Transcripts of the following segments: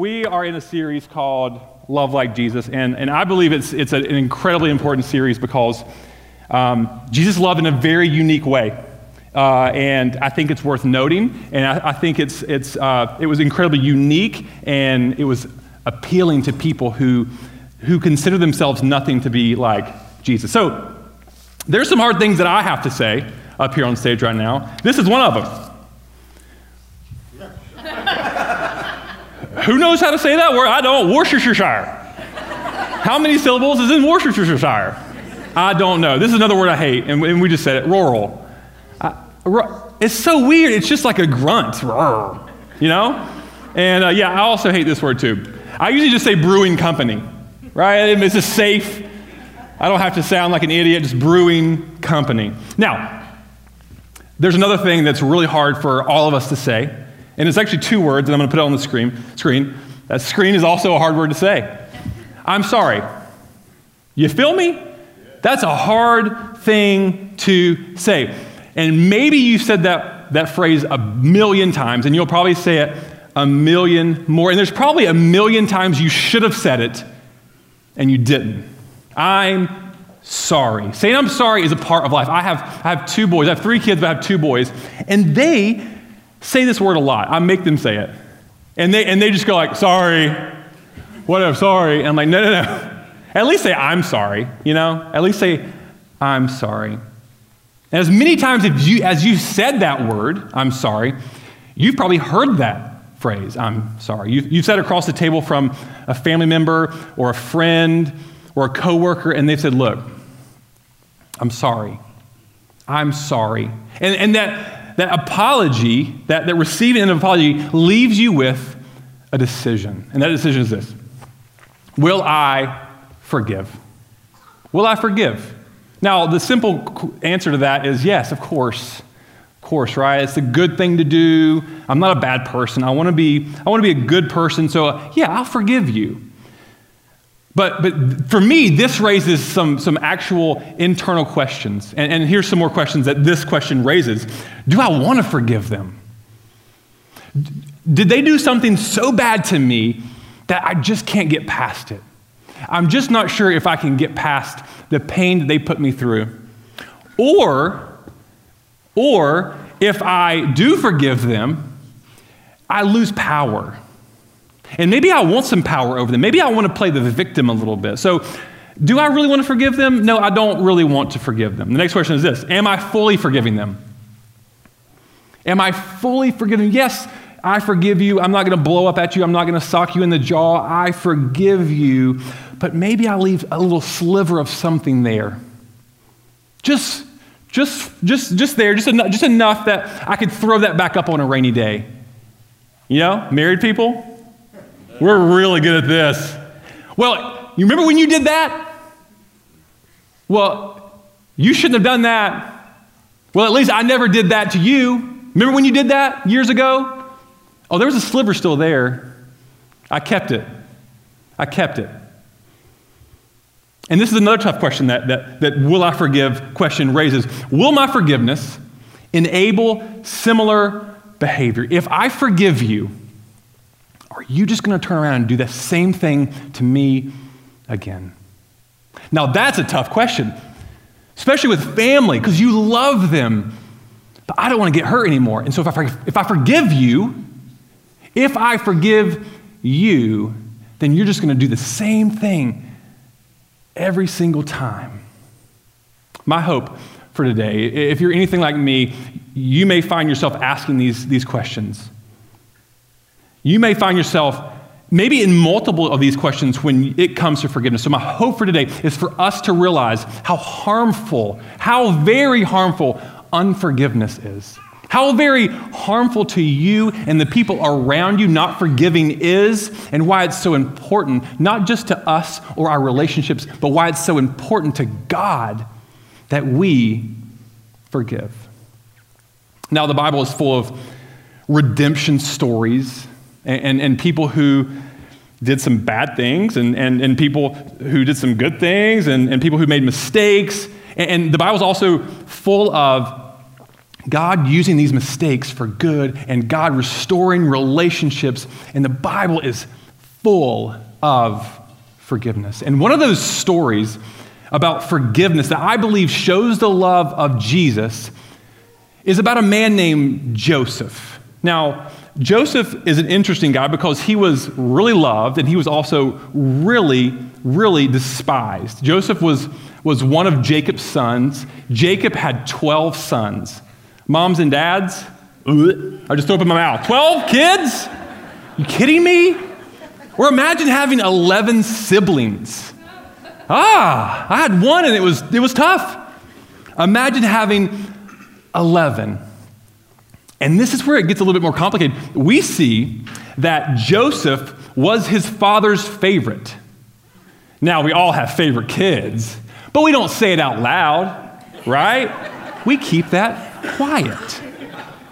We are in a series called Love Like Jesus, and, and I believe it's, it's an incredibly important series because um, Jesus loved in a very unique way. Uh, and I think it's worth noting, and I, I think it's, it's, uh, it was incredibly unique, and it was appealing to people who, who consider themselves nothing to be like Jesus. So there's some hard things that I have to say up here on stage right now. This is one of them. Who knows how to say that word? I don't. Worcestershire. How many syllables is in Worcestershire? I don't know. This is another word I hate, and, and we just said it rural. it's so weird. It's just like a grunt, you know? And uh, yeah, I also hate this word too. I usually just say brewing company, right? It's just safe. I don't have to sound like an idiot, just brewing company. Now, there's another thing that's really hard for all of us to say. And it's actually two words, and I'm going to put it on the screen. Screen. That screen is also a hard word to say. I'm sorry. You feel me? That's a hard thing to say. And maybe you've said that, that phrase a million times, and you'll probably say it a million more. And there's probably a million times you should have said it, and you didn't. I'm sorry. Saying I'm sorry is a part of life. I have, I have two boys. I have three kids, but I have two boys. And they say this word a lot. I make them say it. And they, and they just go like, sorry, whatever, sorry. And I'm like, no, no, no. At least say, I'm sorry, you know? At least say, I'm sorry. And as many times as you, as you said that word, I'm sorry, you've probably heard that phrase, I'm sorry. You, you've said across the table from a family member or a friend or a coworker, and they've said, look, I'm sorry. I'm sorry. And, and that, that apology, that, that receiving an apology, leaves you with a decision. And that decision is this Will I forgive? Will I forgive? Now, the simple answer to that is yes, of course. Of course, right? It's a good thing to do. I'm not a bad person. I want to be I want to be a good person. So, yeah, I'll forgive you. But, but for me, this raises some, some actual internal questions. And, and here's some more questions that this question raises Do I want to forgive them? Did they do something so bad to me that I just can't get past it? I'm just not sure if I can get past the pain that they put me through. Or, or if I do forgive them, I lose power. And maybe I want some power over them. Maybe I want to play the victim a little bit. So, do I really want to forgive them? No, I don't really want to forgive them. The next question is this Am I fully forgiving them? Am I fully forgiving? Yes, I forgive you. I'm not going to blow up at you. I'm not going to sock you in the jaw. I forgive you. But maybe I leave a little sliver of something there. Just, just, just, just there, just just enough that I could throw that back up on a rainy day. You know, married people, we're really good at this. Well, you remember when you did that? Well, you shouldn't have done that. Well, at least I never did that to you. Remember when you did that years ago? Oh, there was a sliver still there. I kept it. I kept it. And this is another tough question that, that, that will I forgive question raises. Will my forgiveness enable similar behavior? If I forgive you, are you just going to turn around and do the same thing to me again? Now, that's a tough question, especially with family, because you love them, but I don't want to get hurt anymore. And so, if I, if I forgive you, if I forgive you, then you're just going to do the same thing every single time. My hope for today, if you're anything like me, you may find yourself asking these, these questions. You may find yourself maybe in multiple of these questions when it comes to forgiveness. So, my hope for today is for us to realize how harmful, how very harmful unforgiveness is. How very harmful to you and the people around you not forgiving is, and why it's so important, not just to us or our relationships, but why it's so important to God that we forgive. Now, the Bible is full of redemption stories and, and, and people who did some bad things and, and, and people who did some good things and, and people who made mistakes. And, and the Bible's also full of God using these mistakes for good and God restoring relationships. And the Bible is full of forgiveness. And one of those stories about forgiveness that I believe shows the love of Jesus is about a man named Joseph. Now, Joseph is an interesting guy because he was really loved and he was also really, really despised. Joseph was, was one of Jacob's sons. Jacob had 12 sons. Moms and dads, I just opened my mouth. 12 kids? You kidding me? Or imagine having 11 siblings. Ah, I had one and it was, it was tough. Imagine having 11. And this is where it gets a little bit more complicated. We see that Joseph was his father's favorite. Now, we all have favorite kids, but we don't say it out loud, right? We keep that quiet.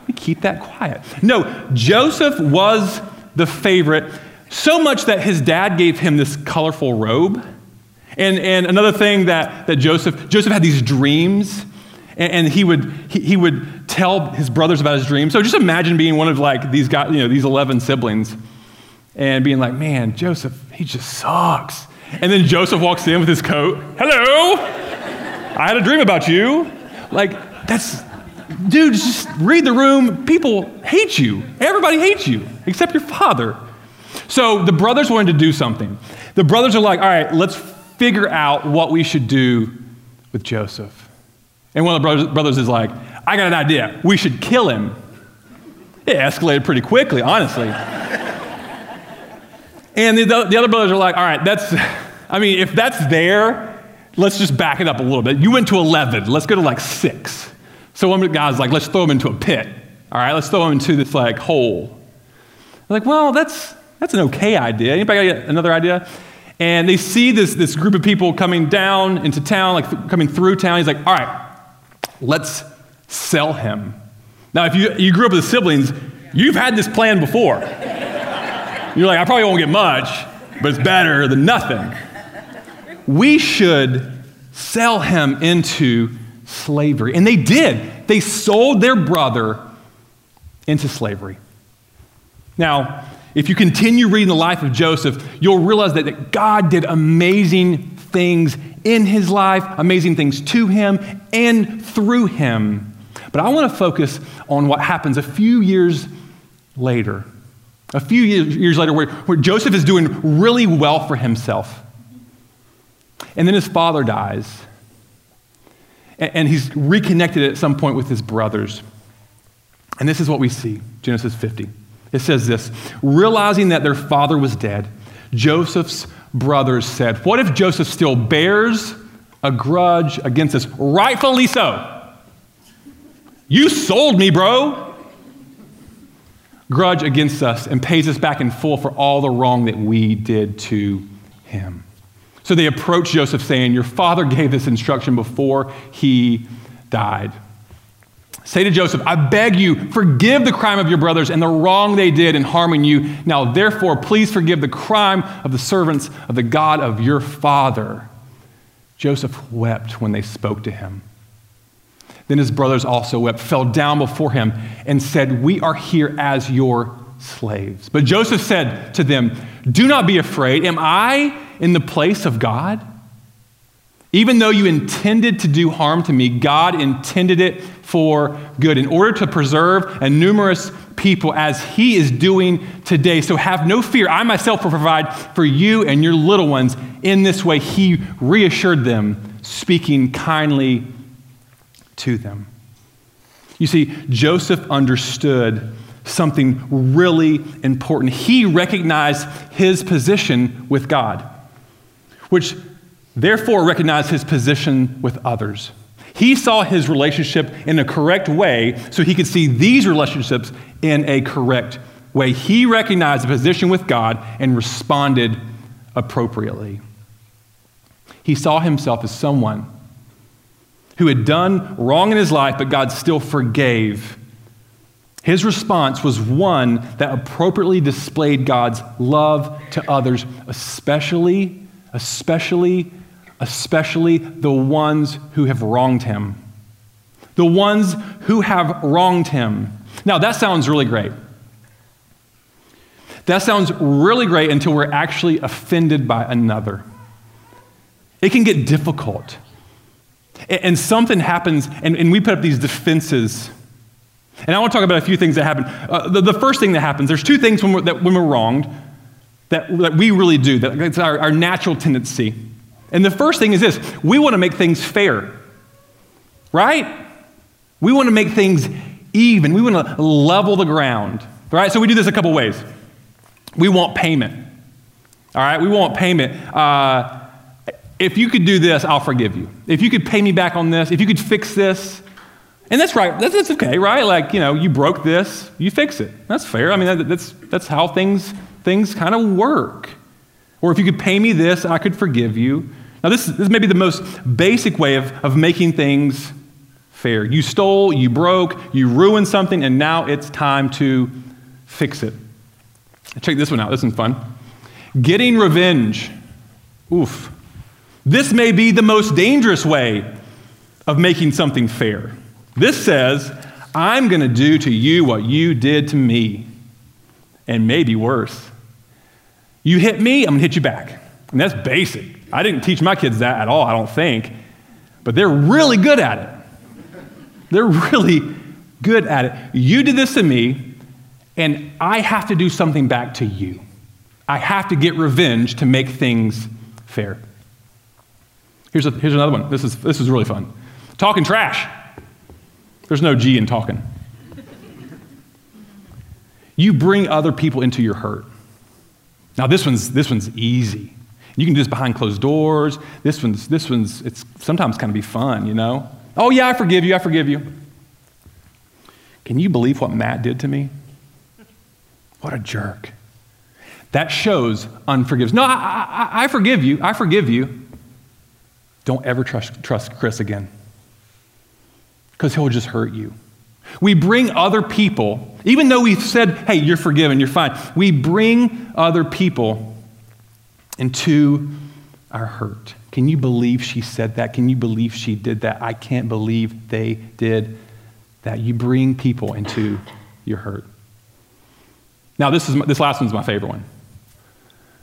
We keep that quiet. No, Joseph was the favorite, so much that his dad gave him this colorful robe. And, and another thing that, that Joseph, Joseph had these dreams, and, and he, would, he, he would tell his brothers about his dream. So just imagine being one of like these guys, you know, these 11 siblings and being like, man, Joseph, he just sucks. And then Joseph walks in with his coat. Hello, I had a dream about you. Like, that's, dude, just read the room. People hate you. Everybody hates you, except your father. So the brothers wanted to do something. The brothers are like, all right, let's figure out what we should do with Joseph. And one of the brothers, brothers is like, I got an idea. We should kill him. It escalated pretty quickly, honestly. and the, the other brothers are like, all right, that's, I mean, if that's there, let's just back it up a little bit. You went to 11, let's go to like six. So one guys like, let's throw him into a pit. All right, let's throw him into this like hole. They're like, well, that's, that's an okay idea. Anybody got another idea? And they see this, this group of people coming down into town, like th- coming through town. He's like, all right, let's sell him. Now, if you, you grew up with siblings, you've had this plan before. You're like, I probably won't get much, but it's better than nothing. We should sell him into slavery. And they did. They sold their brother into slavery. Now, if you continue reading the life of Joseph, you'll realize that God did amazing things in his life, amazing things to him and through him. But I want to focus on what happens a few years later. A few years later, where, where Joseph is doing really well for himself. And then his father dies. And, and he's reconnected at some point with his brothers. And this is what we see Genesis 50. It says this Realizing that their father was dead, Joseph's brothers said, What if Joseph still bears a grudge against us? Rightfully so. You sold me, bro. Grudge against us and pays us back in full for all the wrong that we did to him. So they approach Joseph saying, Your father gave this instruction before he died. Say to Joseph, I beg you, forgive the crime of your brothers and the wrong they did in harming you. Now, therefore, please forgive the crime of the servants of the God of your father. Joseph wept when they spoke to him. Then his brothers also wept, fell down before him, and said, We are here as your slaves. But Joseph said to them, Do not be afraid. Am I in the place of God? Even though you intended to do harm to me, God intended it for good in order to preserve a numerous people as he is doing today. So have no fear. I myself will provide for you and your little ones. In this way, he reassured them, speaking kindly to them. You see, Joseph understood something really important. He recognized his position with God, which therefore recognized his position with others. He saw his relationship in a correct way so he could see these relationships in a correct way. He recognized the position with God and responded appropriately. He saw himself as someone who had done wrong in his life, but God still forgave. His response was one that appropriately displayed God's love to others, especially, especially, especially the ones who have wronged him. The ones who have wronged him. Now, that sounds really great. That sounds really great until we're actually offended by another. It can get difficult. And something happens, and, and we put up these defenses. And I want to talk about a few things that happen. Uh, the, the, first thing that happens, there's two things when we're, that when we're wronged that, that we really do, that it's our, our natural tendency. And the first thing is this we want to make things fair, right? We want to make things even. We want to level the ground, right? So we do this a couple ways. We want payment, all right? We want payment. Uh, if you could do this, I'll forgive you. If you could pay me back on this, if you could fix this, and that's right, that's, that's okay, right? Like, you know, you broke this, you fix it. That's fair. I mean, that, that's, that's how things, things kind of work. Or if you could pay me this, I could forgive you. Now, this, this may be the most basic way of, of making things fair. You stole, you broke, you ruined something, and now it's time to fix it. Check this one out. This one's fun. Getting revenge. Oof. This may be the most dangerous way of making something fair. This says, I'm going to do to you what you did to me, and maybe worse. You hit me, I'm going to hit you back. And that's basic. I didn't teach my kids that at all, I don't think, but they're really good at it. They're really good at it. You did this to me, and I have to do something back to you. I have to get revenge to make things fair. Here's, a, here's another one. This is, this is really fun. Talking trash. There's no G in talking. You bring other people into your hurt. Now, this one's, this one's easy. You can do this behind closed doors. This one's, this one's, it's sometimes kind of be fun, you know? Oh, yeah, I forgive you, I forgive you. Can you believe what Matt did to me? What a jerk. That shows unforgiveness. No, I, I, I forgive you, I forgive you. Don't ever trust, trust Chris again because he'll just hurt you. We bring other people, even though we've said, hey, you're forgiven, you're fine, we bring other people into our hurt. Can you believe she said that? Can you believe she did that? I can't believe they did that. You bring people into your hurt. Now, this, is my, this last one's my favorite one.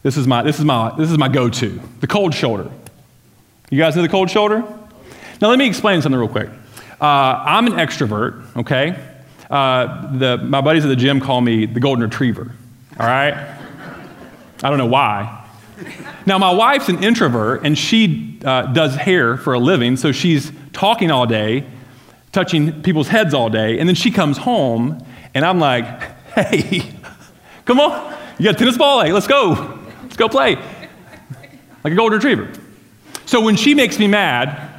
This is my, this is my, this is my go to the cold shoulder. You guys know the cold shoulder? Now, let me explain something real quick. Uh, I'm an extrovert, okay? Uh, the, my buddies at the gym call me the golden retriever, all right? I don't know why. Now, my wife's an introvert, and she uh, does hair for a living, so she's talking all day, touching people's heads all day, and then she comes home, and I'm like, hey, come on, you got a tennis ball? Hey, let's go. Let's go play. Like a golden retriever. So when she makes me mad,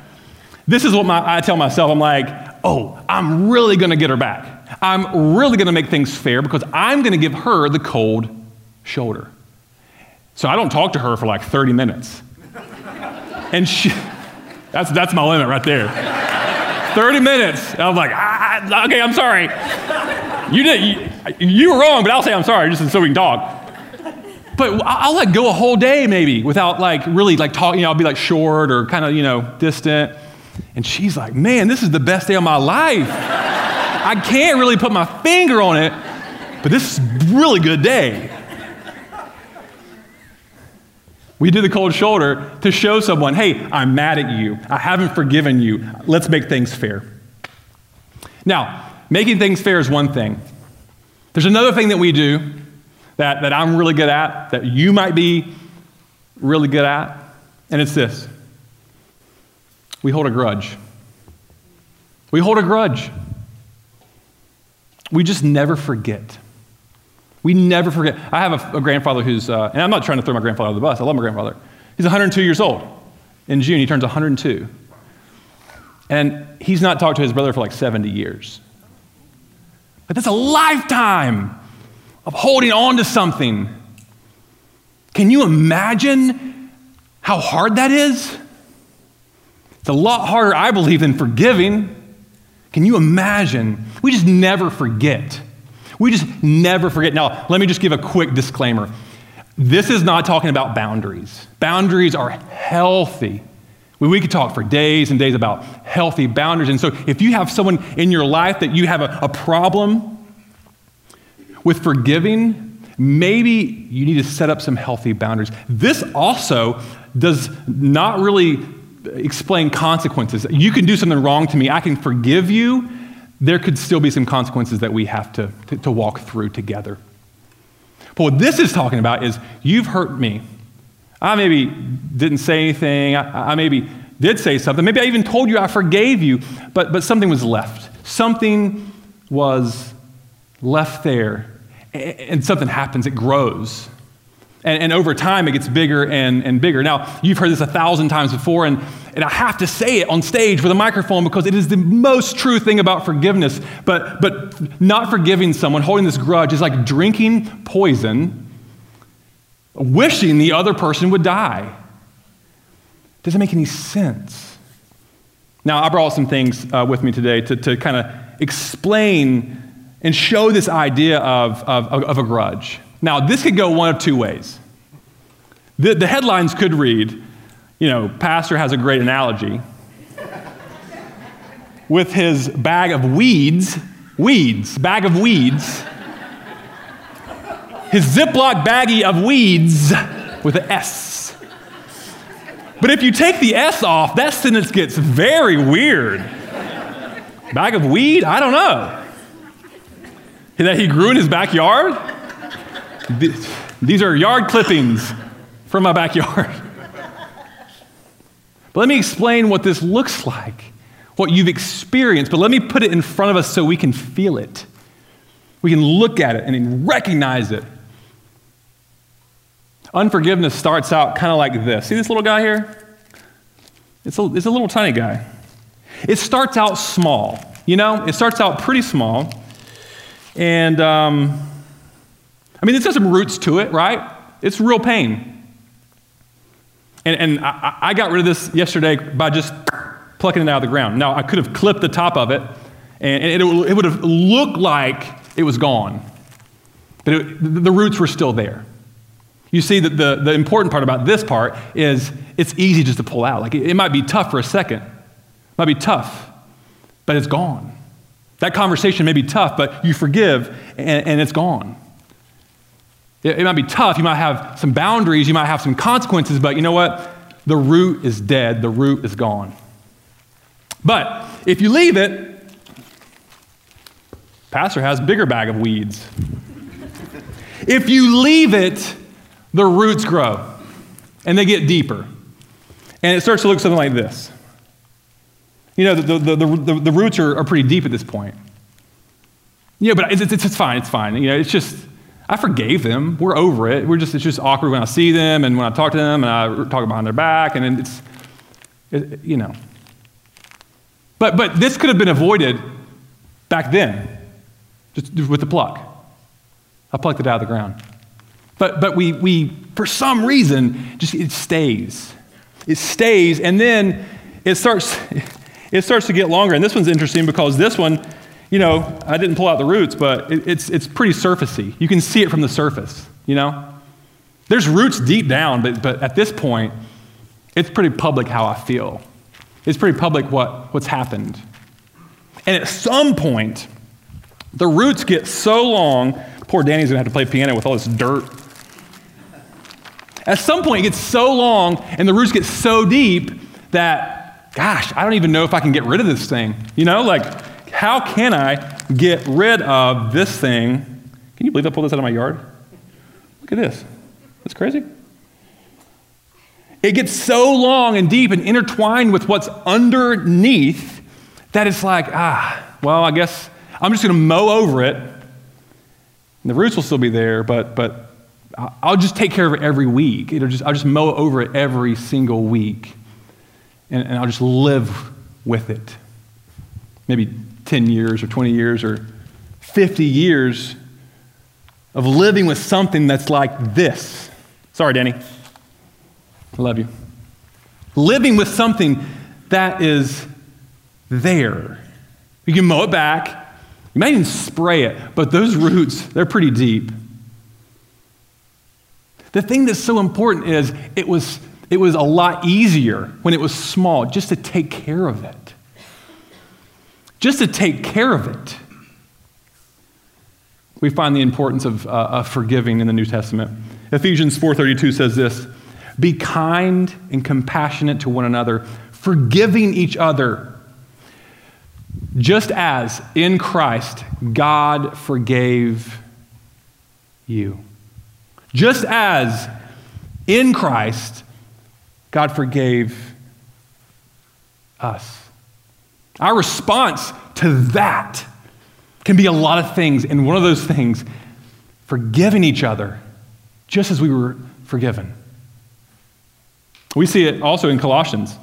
this is what my, I tell myself I'm like, oh, I'm really going to get her back. I'm really going to make things fair because I'm going to give her the cold shoulder. So I don't talk to her for like 30 minutes. And she, that's, that's my limit right there. 30 minutes. I was like, ah, okay, I'm sorry. You did, you, you were wrong, but I'll say I'm sorry just so we can talk. But I'll like go a whole day maybe without like really like talking. You know, I'll be like short or kind of you know distant. And she's like, "Man, this is the best day of my life. I can't really put my finger on it, but this is a really good day." We do the cold shoulder to show someone, "Hey, I'm mad at you. I haven't forgiven you. Let's make things fair." Now, making things fair is one thing. There's another thing that we do that, that I'm really good at, that you might be really good at, and it's this we hold a grudge. We hold a grudge. We just never forget. We never forget. I have a, a grandfather who's, uh, and I'm not trying to throw my grandfather under the bus. I love my grandfather. He's 102 years old. In June, he turns 102. And he's not talked to his brother for like 70 years. But that's a lifetime of holding on to something. Can you imagine how hard that is? It's a lot harder, I believe, than forgiving. Can you imagine? We just never forget. We just never forget. Now, let me just give a quick disclaimer. This is not talking about boundaries. Boundaries are healthy. We, we could talk for days and days about healthy boundaries. And so, if you have someone in your life that you have a, a problem with forgiving, maybe you need to set up some healthy boundaries. This also does not really explain consequences. You can do something wrong to me, I can forgive you. There could still be some consequences that we have to, to, to walk through together. But what this is talking about is you've hurt me. I maybe didn't say anything. I, I, maybe did say something. Maybe I even told you I forgave you, but, but something was left. Something was left there, and something happens. It grows. And, and over time, it gets bigger and, and bigger. Now, you've heard this a thousand times before, and, and I have to say it on stage with a microphone because it is the most true thing about forgiveness. But, but not forgiving someone, holding this grudge, is like drinking poison, wishing the other person would die. Doesn't make any sense. Now, I brought some things uh, with me today to, to kind of explain and show this idea of, of, of a grudge. Now, this could go one of two ways. The, the headlines could read, you know, Pastor has a great analogy. With his bag of weeds, weeds, bag of weeds, his Ziploc baggie of weeds with an S. But if you take the S off, that sentence gets very weird. Bag of weed? I don't know. That he grew in his backyard? These are yard clippings from my backyard. But let me explain what this looks like, what you've experienced, but let me put it in front of us so we can feel it. We can look at it and recognize it. Unforgiveness starts out kind of like this. See this little guy here? It's a, it's a little tiny guy. It starts out small, you know? It starts out pretty small. And, um, I mean, there's some roots to it, right? It's real pain. And, and I, I, got rid of this yesterday by just plucking it out of the ground. Now, I could have clipped the top of it, and, and it, it, would have looked like it was gone. But it, the roots were still there. You see that the, the important part about this part is it's easy just to pull out. Like it, it might be tough for a second, it might be tough, but it's gone. That conversation may be tough, but you forgive and, and it's gone. It, it might be tough. You might have some boundaries. You might have some consequences, but you know what? The root is dead, the root is gone. But if you leave it, pastor has bigger bag of weeds. if you leave it, the roots grow and they get deeper. And it starts to look something like this. You know, the, the, the, the, roots are, are pretty deep at this point. Yeah, but it's, it's, it's fine, it's fine. You know, it's just, I forgave them. We're over it. We're just, it's just awkward when I see them and when I talk to them and I talk behind their back and it's, it, you know. But, but this could have been avoided back then, just with the pluck. I plucked it out of the ground. But, but we, we, for some reason, just it stays. It stays, and then it starts, it starts to get longer. And this one's interesting because this one, you know, I didn't pull out the roots, but it, it's, it's pretty surfacey. You can see it from the surface, you know? There's roots deep down, but, but at this point, it's pretty public how I feel. It's pretty public what, what's happened. And at some point, the roots get so long, poor Danny's gonna have to play piano with all this dirt. At some point, it gets so long and the roots get so deep that, gosh, I don't even know if I can get rid of this thing. You know, like, how can I get rid of this thing? Can you believe I pulled this out of my yard? Look at this. That's crazy. It gets so long and deep and intertwined with what's underneath that it's like, ah, well, I guess I'm just going to mow over it. The roots will still be there, but, but I'll just take care of it every week. It'll just, I'll just mow over it every single week. And, and I'll just live with it. Maybe 10 years or 20 years or 50 years of living with something that's like this. Sorry, Danny. I love you. Living with something that is there. You can mow it back, you might even spray it, but those roots, they're pretty deep. The thing that's so important is it was, it was a lot easier when it was small just to take care of it. Just to take care of it. We find the importance of, uh, of forgiving in the New Testament. Ephesians 4:32 says this, "Be kind and compassionate to one another, forgiving each other, just as in Christ God forgave you." Just as in Christ God forgave us. Our response to that can be a lot of things, and one of those things, forgiving each other just as we were forgiven. We see it also in Colossians.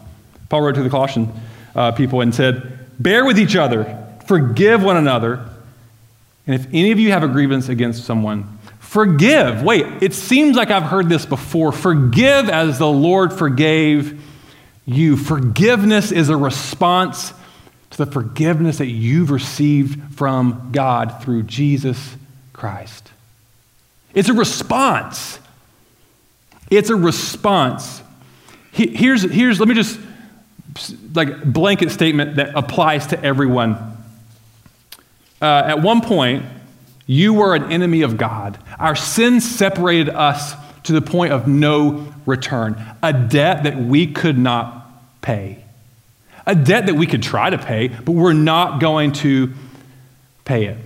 Paul wrote to the Colossian uh, people and said, Bear with each other, forgive one another, and if any of you have a grievance against someone, forgive. Wait, it seems like I've heard this before. Forgive as the Lord forgave you. Forgiveness is a response to the forgiveness that you've received from God through Jesus Christ. It's a response. It's a response. Here's, here's let me just, like, blanket statement that applies to everyone. Uh, at one point, you were an enemy of God. Our sin separated us to the point of no return, a debt that we could not pay. A debt that we could try to pay, but we're not going to pay it.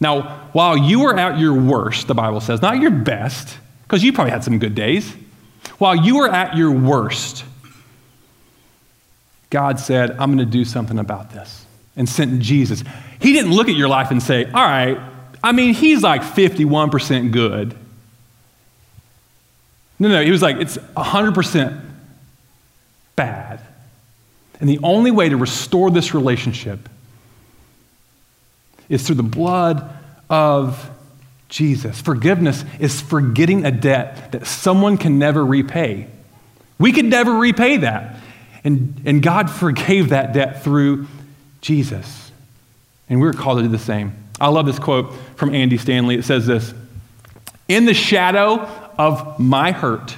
Now, while you were at your worst, the Bible says, not your best, because you probably had some good days, while you were at your worst, God said, I'm going to do something about this, and sent Jesus. He didn't look at your life and say, All right, I mean, he's like 51% good. No, no, he was like, It's 100% bad. And the only way to restore this relationship is through the blood of Jesus. Forgiveness is forgetting a debt that someone can never repay. We could never repay that. And, and God forgave that debt through Jesus. And we're called to do the same. I love this quote from Andy Stanley. It says this In the shadow of my hurt,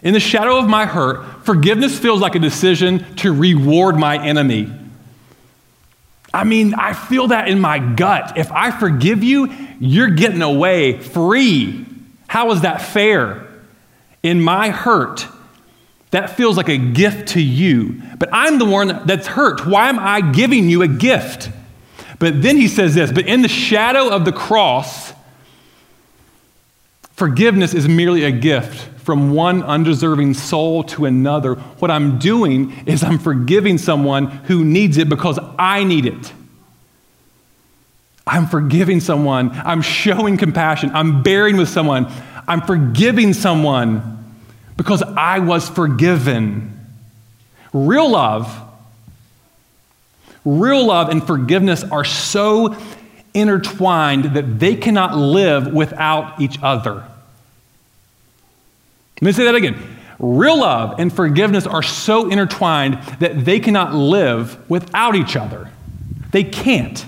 in the shadow of my hurt, forgiveness feels like a decision to reward my enemy. I mean, I feel that in my gut. If I forgive you, you're getting away free. How is that fair? In my hurt, that feels like a gift to you. But I'm the one that's hurt. Why am I giving you a gift? But then he says this, but in the shadow of the cross, forgiveness is merely a gift from one undeserving soul to another, what I'm doing is I'm forgiving someone who needs it because I need it. I'm forgiving someone. I'm showing compassion. I'm bearing with someone. I'm forgiving someone because I was forgiven. Real love, real love and forgiveness are so intertwined that they cannot live without each other. Let me say that again. Real love and forgiveness are so intertwined that they cannot live without each other. They can't.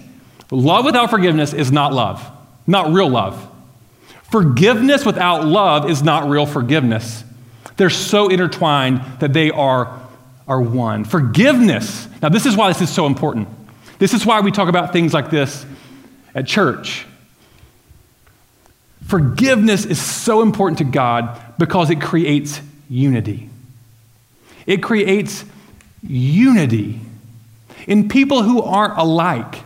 Love without forgiveness is not love, not real love. Forgiveness without love is not real forgiveness. They're so intertwined that they are, are one. Forgiveness, now, this is why this is so important. This is why we talk about things like this at church. Forgiveness is so important to God because it creates unity. It creates unity in people who aren't alike,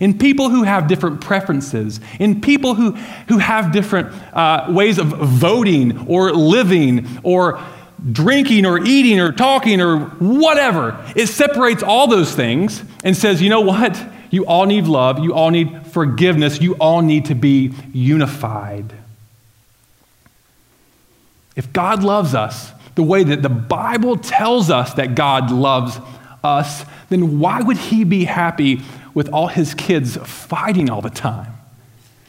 in people who have different preferences, in people who, who have different uh, ways of voting or living or drinking or eating or talking or whatever. It separates all those things and says, you know what? You all need love. You all need forgiveness. You all need to be unified. If God loves us the way that the Bible tells us that God loves us, then why would he be happy with all his kids fighting all the time?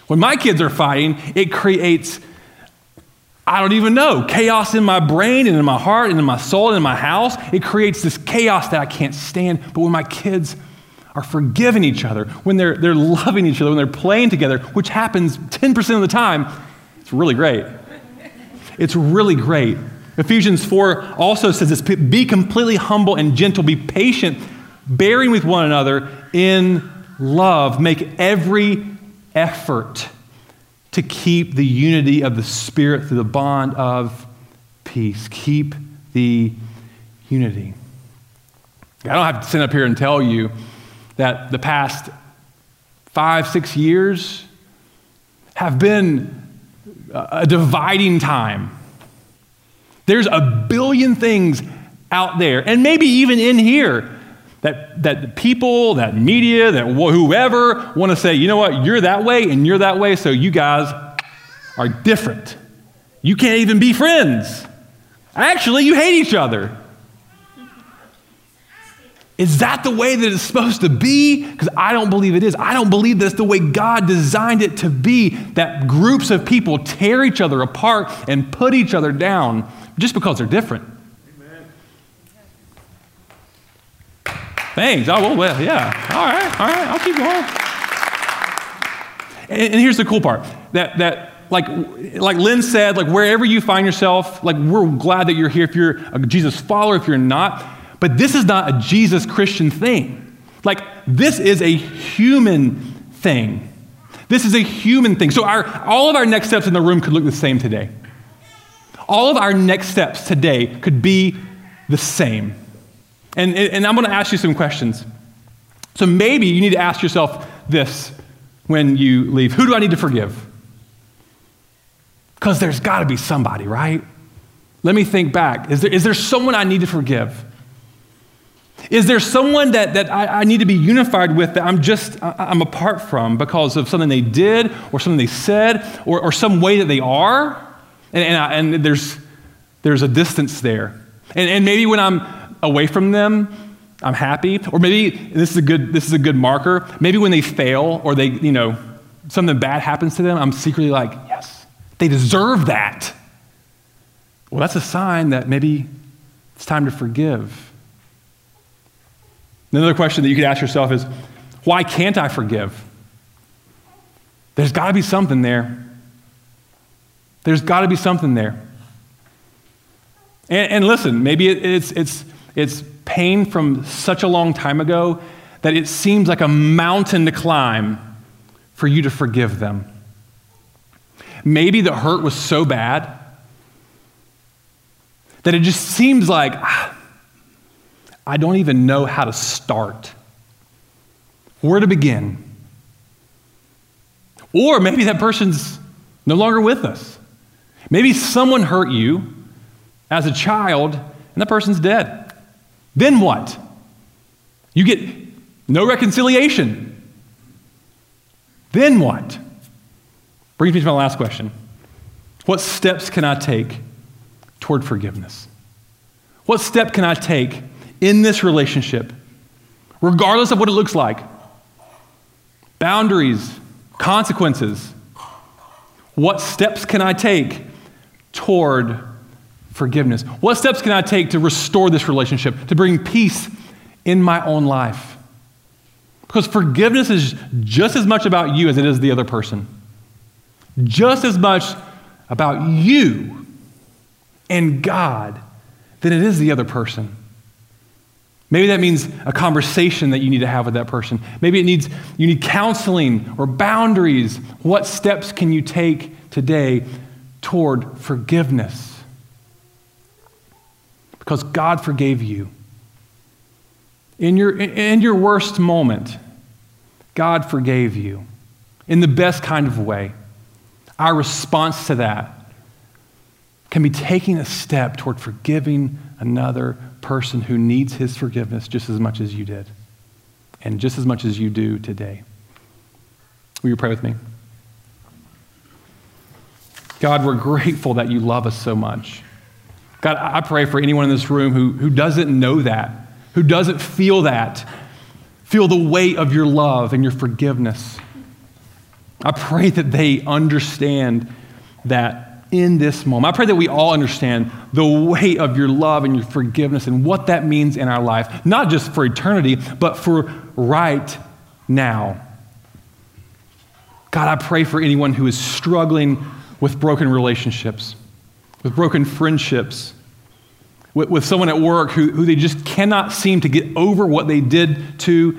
When my kids are fighting, it creates, I don't even know, chaos in my brain and in my heart and in my soul and in my house. It creates this chaos that I can't stand. But when my kids are forgiving each other, when they're, they're loving each other, when they're playing together, which happens 10% of the time, it's really great. It's really great. Ephesians 4 also says this be completely humble and gentle, be patient, bearing with one another in love. Make every effort to keep the unity of the Spirit through the bond of peace. Keep the unity. I don't have to stand up here and tell you that the past five, six years have been a dividing time. There's a billion things out there, and maybe even in here, that, that people, that media, that whoever want to say, you know what, you're that way and you're that way, so you guys are different. You can't even be friends. Actually, you hate each other. Is that the way that it's supposed to be? Because I don't believe it is. I don't believe that's the way God designed it to be, that groups of people tear each other apart and put each other down just because they're different. Thanks. Oh, well, well, yeah. All right, all right, I'll keep going. And, and here's the cool part that, that like, like Lynn said, like wherever you find yourself, like we're glad that you're here if you're a Jesus follower, if you're not but this is not a Jesus Christian thing. Like, this is a human thing. This is a human thing. So, our, all of our next steps in the room could look the same today. All of our next steps today could be the same. And, and I'm going to ask you some questions. So, maybe you need to ask yourself this when you leave Who do I need to forgive? Because there's got to be somebody, right? Let me think back. Is there, is there someone I need to forgive? Is there someone that, that I, I, need to be unified with that I'm just, I'm apart from because of something they did or something they said or, or some way that they are? And, and, I, and there's, there's a distance there. And, and maybe when I'm away from them, I'm happy. Or maybe, this is a good, this is a good marker, maybe when they fail or they, you know, something bad happens to them, I'm secretly like, yes, they deserve that. Well, that's a sign that maybe it's time to forgive. Another question that you could ask yourself is why can't I forgive? There's got to be something there. There's got to be something there. And, and listen, maybe it, it's, it's, it's pain from such a long time ago that it seems like a mountain to climb for you to forgive them. Maybe the hurt was so bad that it just seems like, ah, I don't even know how to start, where to begin. Or maybe that person's no longer with us. Maybe someone hurt you as a child and that person's dead. Then what? You get no reconciliation. Then what? Brings me to my last question. What steps can I take toward forgiveness? What step can I take in this relationship, regardless of what it looks like boundaries, consequences. What steps can I take toward forgiveness? What steps can I take to restore this relationship, to bring peace in my own life? Because forgiveness is just as much about you as it is the other person. Just as much about you and God than it is the other person. Maybe that means a conversation that you need to have with that person. Maybe it needs you need counseling or boundaries. What steps can you take today toward forgiveness? Because God forgave you. In your, in your worst moment, God forgave you in the best kind of way. Our response to that can be taking a step toward forgiving another person who needs his forgiveness just as much as you did, and just as much as you do today. Will you pray with me? God, we're grateful that you love us so much. God, I pray for anyone in this room who, who doesn't know that, who doesn't feel that, feel the weight of your love and your forgiveness. I pray that they understand that in this moment. I pray that we all understand the weight of your love and your forgiveness and what that means in our life, not just for eternity, but for right now. God, I pray for anyone who is struggling with broken relationships, with broken friendships, with, with someone at work who, who they just cannot seem to get over what they did to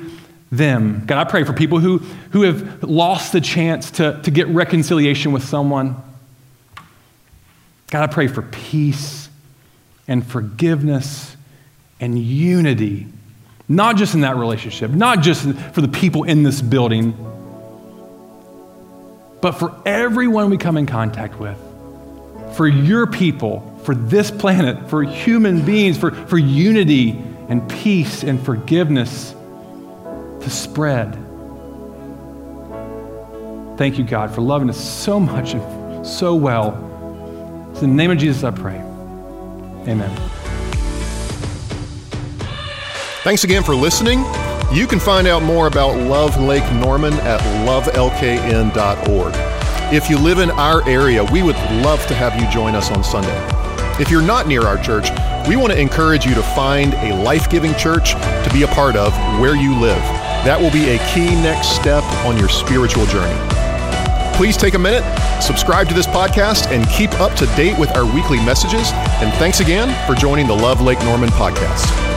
them. God, I pray for people who, who have lost the chance to, to get reconciliation with someone. God, I pray for peace and forgiveness and unity, not just in that relationship, not just for the people in this building but for everyone we come in contact with, for your people, for this planet, for human beings, for, for unity and peace and forgiveness to spread. Thank you, God, for loving us so much and so well. in the name of Jesus I pray. Amen. Thanks again for listening. You can find out more about Love Lake Norman at lovelkn.org. If you live in our area, we would love to have you join us on Sunday. If you're not near our church, we want to encourage you to find a life giving church to be a part of where you live. That will be a key next step on your spiritual journey. Please take a minute, subscribe to this podcast, and keep up to date with our weekly messages. And thanks again for joining the Love Lake Norman podcast.